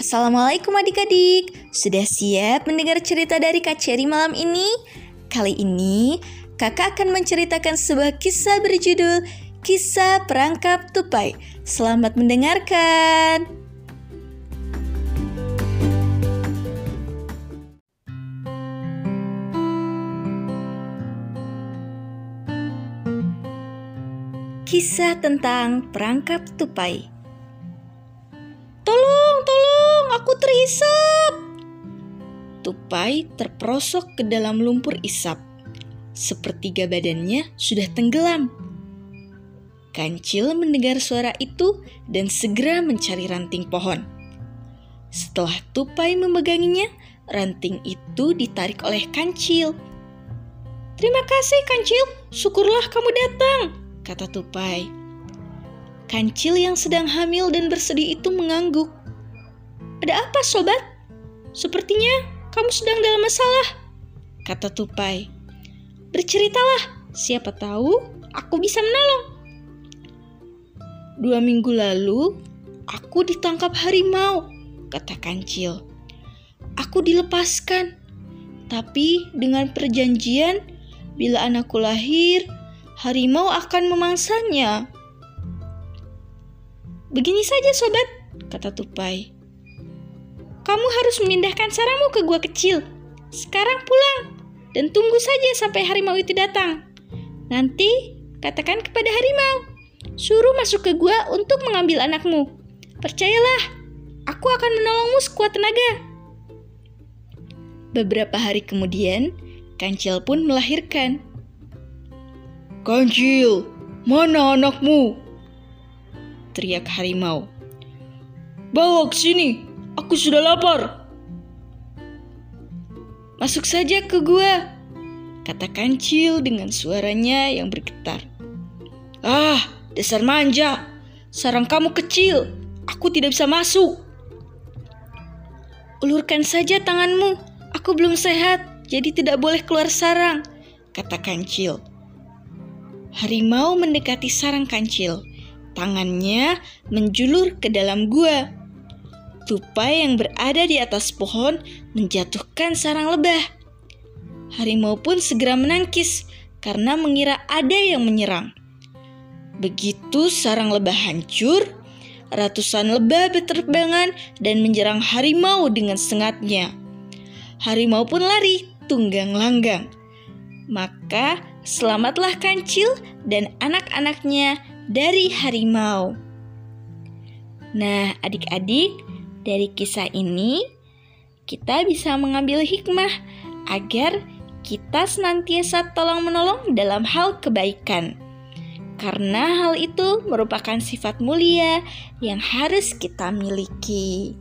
Assalamualaikum adik-adik, sudah siap mendengar cerita dari Kak Cherry malam ini? Kali ini, kakak akan menceritakan sebuah kisah berjudul Kisah Perangkap Tupai. Selamat mendengarkan. Kisah tentang perangkap tupai. Aku terisap. Tupai terperosok ke dalam lumpur isap. Sepertiga badannya sudah tenggelam. Kancil mendengar suara itu dan segera mencari ranting pohon. Setelah Tupai memeganginya, ranting itu ditarik oleh Kancil. Terima kasih Kancil, syukurlah kamu datang, kata Tupai. Kancil yang sedang hamil dan bersedih itu mengangguk. Ada apa sobat? Sepertinya kamu sedang dalam masalah, kata Tupai. Berceritalah, siapa tahu aku bisa menolong. Dua minggu lalu, aku ditangkap harimau, kata Kancil. Aku dilepaskan, tapi dengan perjanjian bila anakku lahir, harimau akan memangsanya. Begini saja sobat, kata Tupai. Kamu harus memindahkan sarangmu ke gua kecil. Sekarang pulang dan tunggu saja sampai harimau itu datang. Nanti katakan kepada harimau, suruh masuk ke gua untuk mengambil anakmu. Percayalah, aku akan menolongmu sekuat tenaga. Beberapa hari kemudian, Kancil pun melahirkan. Kancil, mana anakmu? Teriak harimau. Bawa ke sini, aku sudah lapar. Masuk saja ke gua, kata Kancil dengan suaranya yang bergetar. Ah, dasar manja. Sarang kamu kecil, aku tidak bisa masuk. Ulurkan saja tanganmu, aku belum sehat, jadi tidak boleh keluar sarang, kata Kancil. Harimau mendekati sarang Kancil. Tangannya menjulur ke dalam gua. Tupai yang berada di atas pohon menjatuhkan sarang lebah. Harimau pun segera menangkis karena mengira ada yang menyerang. Begitu sarang lebah hancur, ratusan lebah berterbangan dan menyerang harimau dengan sengatnya. Harimau pun lari tunggang langgang. Maka selamatlah kancil dan anak-anaknya dari harimau. Nah, adik-adik, dari kisah ini kita bisa mengambil hikmah agar kita senantiasa tolong-menolong dalam hal kebaikan. Karena hal itu merupakan sifat mulia yang harus kita miliki.